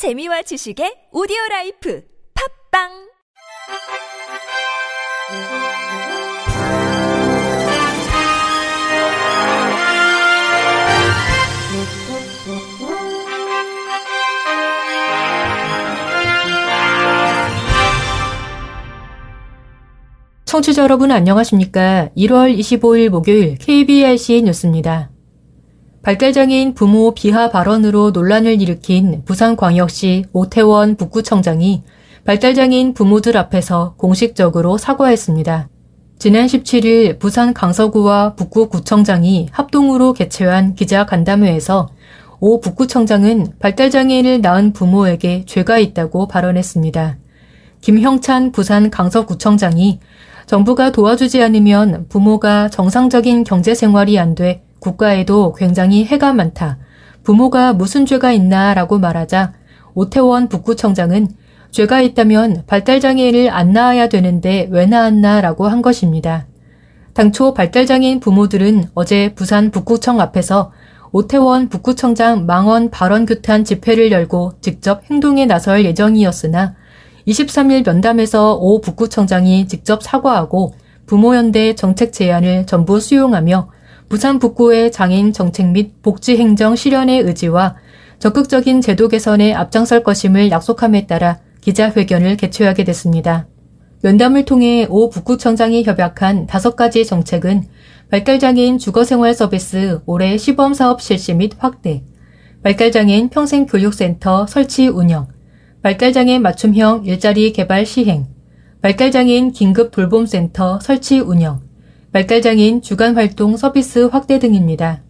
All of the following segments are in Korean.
재미와 지식의 오디오 라이프 팝빵 청취자 여러분 안녕하십니까? 1월 25일 목요일 KBRC 뉴스입니다. 발달장애인 부모 비하 발언으로 논란을 일으킨 부산광역시 오태원 북구청장이 발달장애인 부모들 앞에서 공식적으로 사과했습니다. 지난 17일 부산 강서구와 북구구청장이 합동으로 개최한 기자 간담회에서 오 북구청장은 발달장애인을 낳은 부모에게 죄가 있다고 발언했습니다. 김형찬 부산 강서구청장이 정부가 도와주지 않으면 부모가 정상적인 경제 생활이 안 돼 국가에도 굉장히 해가 많다. 부모가 무슨 죄가 있나 라고 말하자 오태원 북구청장은 죄가 있다면 발달장애인을 안 낳아야 되는데 왜 낳았나 라고 한 것입니다. 당초 발달장애인 부모들은 어제 부산 북구청 앞에서 오태원 북구청장 망원 발언 규탄 집회를 열고 직접 행동에 나설 예정이었으나 23일 면담에서 오 북구청장이 직접 사과하고 부모연대 정책 제안을 전부 수용하며 부산 북구의 장애인 정책 및 복지 행정 실현의 의지와 적극적인 제도 개선에 앞장설 것임을 약속함에 따라 기자회견을 개최하게 됐습니다. 면담을 통해 오 북구청장이 협약한 다섯 가지 정책은 발달장애인 주거생활 서비스 올해 시범사업 실시 및 확대, 발달장애인 평생교육센터 설치 운영, 발달장애인 맞춤형 일자리 개발 시행, 발달장애인 긴급 돌봄센터 설치 운영, 발달장애인 주간활동 서비스 확대 등입니다.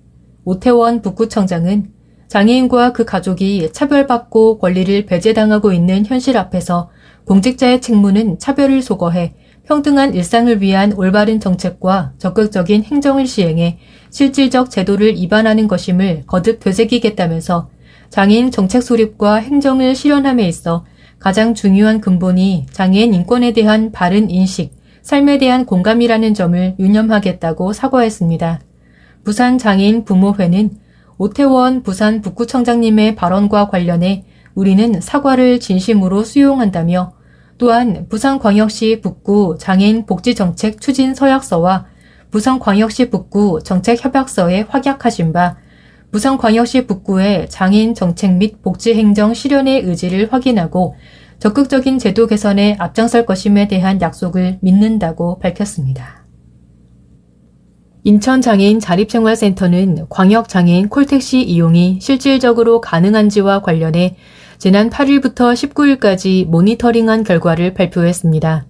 오태원 북구청장은 장애인과 그 가족이 차별받고 권리를 배제당하고 있는 현실 앞에서 공직자의 책무는 차별을 소거해 평등한 일상을 위한 올바른 정책과 적극적인 행정을 시행해 실질적 제도를 입안하는 것임을 거듭 되새기겠다면서 장애인 정책 수립과 행정을 실현함에 있어 가장 중요한 근본이 장애인 인권에 대한 바른 인식, 삶에 대한 공감이라는 점을 유념하겠다고 사과했습니다. 부산 장애인 부모회는 오태원 부산 북구청장님의 발언과 관련해 우리는 사과를 진심으로 수용한다며 또한 부산광역시 북구 장애인 복지정책 추진 서약서와 부산광역시 북구 정책협약서에 확약하신 바 부산광역시 북구의 장애인 정책 및 복지행정 실현의 의지를 확인하고 적극적인 제도 개선에 앞장설 것임에 대한 약속을 믿는다고 밝혔습니다. 인천장애인 자립생활센터는 광역장애인 콜택시 이용이 실질적으로 가능한지와 관련해 지난 8일부터 19일까지 모니터링한 결과를 발표했습니다.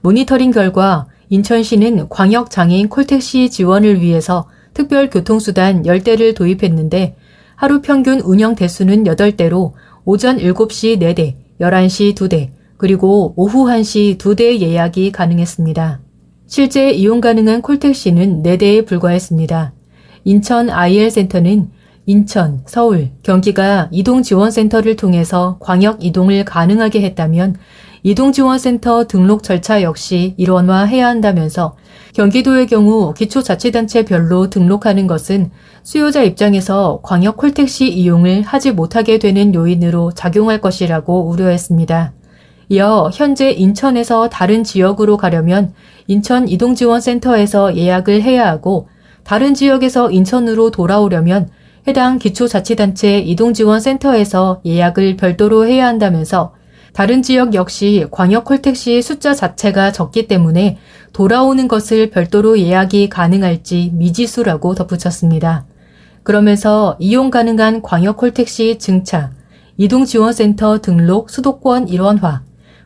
모니터링 결과 인천시는 광역장애인 콜택시 지원을 위해서 특별 교통수단 10대를 도입했는데 하루 평균 운영 대수는 8대로 오전 7시 4대, 11시 2대, 그리고 오후 1시 2대 예약이 가능했습니다. 실제 이용 가능한 콜택시는 4대에 불과했습니다. 인천 IL센터는 인천, 서울, 경기가 이동지원센터를 통해서 광역 이동을 가능하게 했다면 이동지원센터 등록 절차 역시 일원화해야 한다면서 경기도의 경우 기초자치단체별로 등록하는 것은 수요자 입장에서 광역 콜택시 이용을 하지 못하게 되는 요인으로 작용할 것이라고 우려했습니다. 이어 현재 인천에서 다른 지역으로 가려면 인천 이동지원센터에서 예약을 해야 하고 다른 지역에서 인천으로 돌아오려면 해당 기초자치단체 이동지원센터에서 예약을 별도로 해야 한다면서 다른 지역 역시 광역 콜택시 숫자 자체가 적기 때문에 돌아오는 것을 별도로 예약이 가능할지 미지수라고 덧붙였습니다. 그러면서 이용 가능한 광역 콜택시 증차, 이동지원센터 등록 수도권 일원화,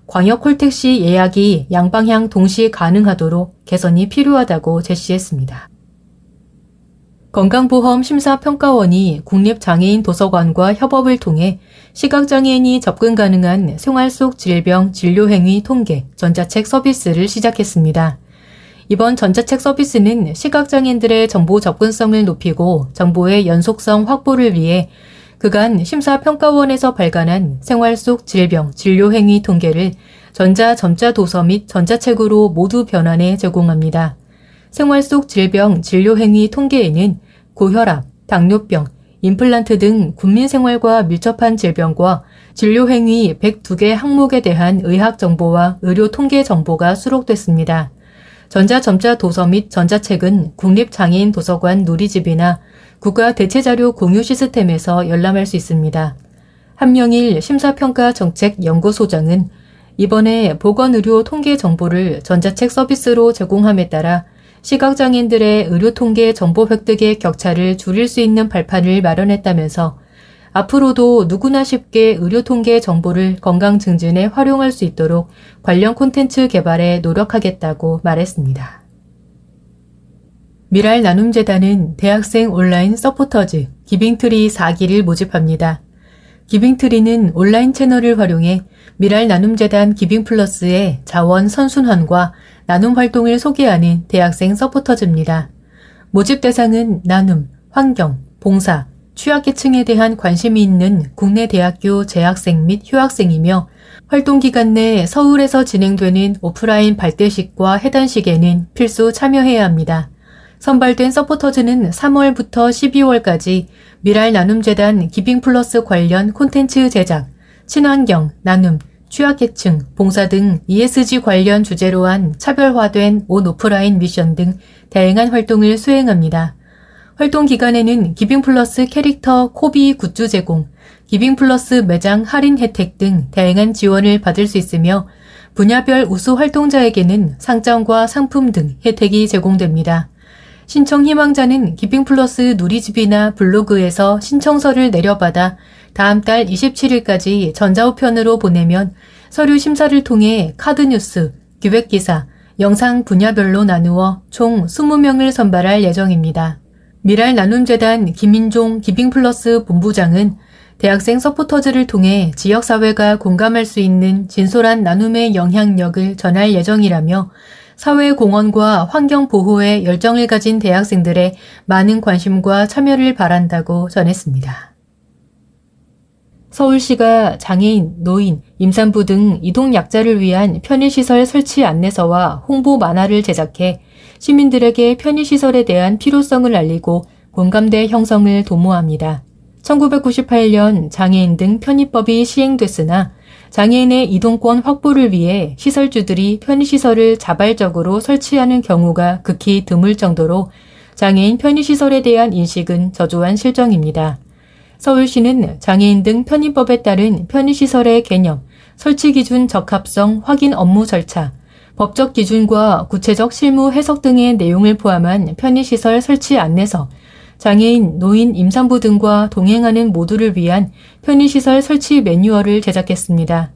광역 콜택시 예약이 양방향 동시 가능하도록 개선이 필요하다고 제시했습니다. 건강보험 심사평가원이 국립장애인 도서관과 협업을 통해 시각장애인이 접근 가능한 생활 속 질병 진료행위 통계 전자책 서비스를 시작했습니다. 이번 전자책 서비스는 시각장애인들의 정보 접근성을 높이고 정보의 연속성 확보를 위해 그간 심사평가원에서 발간한 생활 속 질병 진료행위 통계를 전자 점자 도서 및 전자책으로 모두 변환해 제공합니다. 생활 속 질병 진료 행위 통계에는 고혈압, 당뇨병, 임플란트 등 국민 생활과 밀접한 질병과 진료 행위 102개 항목에 대한 의학 정보와 의료 통계 정보가 수록됐습니다. 전자점자 도서 및 전자책은 국립장애인 도서관 누리집이나 국가 대체자료 공유 시스템에서 열람할 수 있습니다. 한명일 심사평가 정책 연구소장은 이번에 보건의료 통계 정보를 전자책 서비스로 제공함에 따라 시각장애인들의 의료 통계 정보 획득의 격차를 줄일 수 있는 발판을 마련했다면서 앞으로도 누구나 쉽게 의료 통계 정보를 건강 증진에 활용할 수 있도록 관련 콘텐츠 개발에 노력하겠다고 말했습니다. 밀알 나눔재단은 대학생 온라인 서포터즈 기빙트리 4기를 모집합니다. 기빙트리는 온라인 채널을 활용해 밀알 나눔재단 기빙플러스의 자원 선순환과 나눔 활동을 소개하는 대학생 서포터즈입니다. 모집 대상은 나눔, 환경, 봉사, 취약계층에 대한 관심이 있는 국내 대학교 재학생 및 휴학생이며 활동 기간 내 서울에서 진행되는 오프라인 발대식과 해단식에는 필수 참여해야 합니다. 선발된 서포터즈는 3월부터 12월까지 미랄 나눔재단 기빙플러스 관련 콘텐츠 제작, 친환경, 나눔, 취약계층, 봉사 등 ESG 관련 주제로 한 차별화된 온 오프라인 미션 등 다양한 활동을 수행합니다. 활동 기간에는 기빙플러스 캐릭터 코비 굿즈 제공, 기빙플러스 매장 할인 혜택 등 다양한 지원을 받을 수 있으며 분야별 우수 활동자에게는 상장과 상품 등 혜택이 제공됩니다. 신청 희망자는 기빙플러스 누리집이나 블로그에서 신청서를 내려받아 다음 달 27일까지 전자우편으로 보내면 서류 심사를 통해 카드뉴스, 기획기사, 영상 분야별로 나누어 총 20명을 선발할 예정입니다. 미랄 나눔재단 김인종 기빙플러스 본부장은 대학생 서포터즈를 통해 지역사회가 공감할 수 있는 진솔한 나눔의 영향력을 전할 예정이라며 사회 공헌과 환경 보호에 열정을 가진 대학생들의 많은 관심과 참여를 바란다고 전했습니다. 서울시가 장애인, 노인, 임산부 등 이동 약자를 위한 편의시설 설치 안내서와 홍보 만화를 제작해 시민들에게 편의시설에 대한 필요성을 알리고 공감대 형성을 도모합니다. 1998년 장애인 등 편의법이 시행됐으나 장애인의 이동권 확보를 위해 시설주들이 편의시설을 자발적으로 설치하는 경우가 극히 드물 정도로 장애인 편의시설에 대한 인식은 저조한 실정입니다. 서울시는 장애인 등 편의법에 따른 편의시설의 개념, 설치 기준 적합성 확인 업무 절차, 법적 기준과 구체적 실무 해석 등의 내용을 포함한 편의시설 설치 안내서, 장애인, 노인, 임산부 등과 동행하는 모두를 위한 편의시설 설치 매뉴얼을 제작했습니다.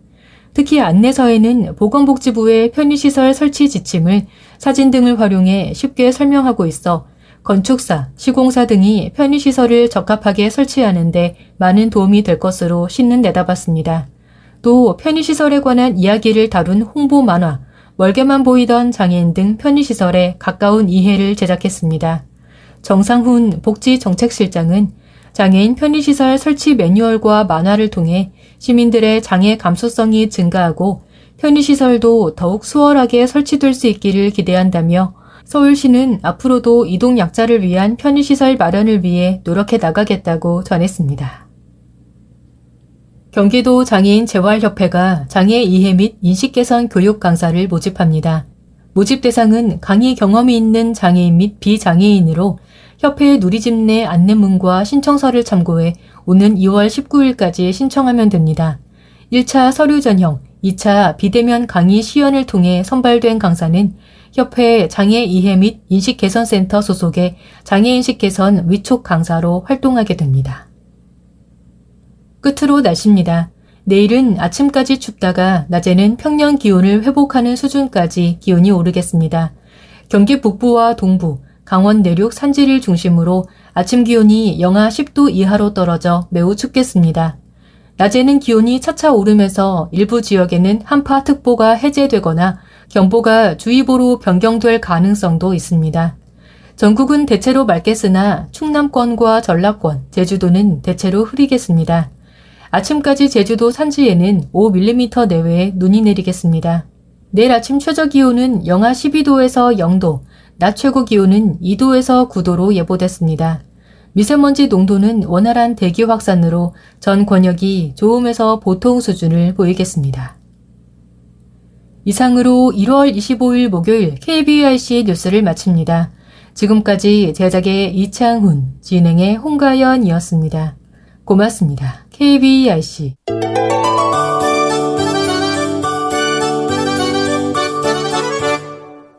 특히 안내서에는 보건복지부의 편의시설 설치 지침을 사진 등을 활용해 쉽게 설명하고 있어 건축사, 시공사 등이 편의시설을 적합하게 설치하는데 많은 도움이 될 것으로 신는 내다봤습니다. 또 편의시설에 관한 이야기를 다룬 홍보 만화, 멀게만 보이던 장애인 등 편의시설에 가까운 이해를 제작했습니다. 정상훈 복지정책실장은 장애인 편의시설 설치 매뉴얼과 만화를 통해 시민들의 장애 감수성이 증가하고 편의시설도 더욱 수월하게 설치될 수 있기를 기대한다며 서울시는 앞으로도 이동 약자를 위한 편의시설 마련을 위해 노력해 나가겠다고 전했습니다. 경기도 장애인 재활협회가 장애 이해 및 인식 개선 교육 강사를 모집합니다. 모집 대상은 강의 경험이 있는 장애인 및 비장애인으로 협회 누리집 내 안내문과 신청서를 참고해 오는 2월 19일까지 신청하면 됩니다. 1차 서류 전형, 2차 비대면 강의 시연을 통해 선발된 강사는 협회 장애 이해 및 인식 개선 센터 소속의 장애 인식 개선 위촉 강사로 활동하게 됩니다. 끝으로 날씨입니다. 내일은 아침까지 춥다가 낮에는 평년 기온을 회복하는 수준까지 기온이 오르겠습니다. 경기 북부와 동부, 강원 내륙 산지를 중심으로 아침 기온이 영하 10도 이하로 떨어져 매우 춥겠습니다. 낮에는 기온이 차차 오르면서 일부 지역에는 한파특보가 해제되거나 경보가 주의보로 변경될 가능성도 있습니다. 전국은 대체로 맑겠으나 충남권과 전라권, 제주도는 대체로 흐리겠습니다. 아침까지 제주도 산지에는 5mm 내외의 눈이 내리겠습니다. 내일 아침 최저 기온은 영하 12도에서 0도, 낮 최고 기온은 2도에서 9도로 예보됐습니다. 미세먼지 농도는 원활한 대기 확산으로 전 권역이 좋음에서 보통 수준을 보이겠습니다. 이상으로 1월 25일 목요일 KBRC 뉴스를 마칩니다. 지금까지 제작의 이창훈, 진행의 홍가연이었습니다. 고맙습니다. KBRC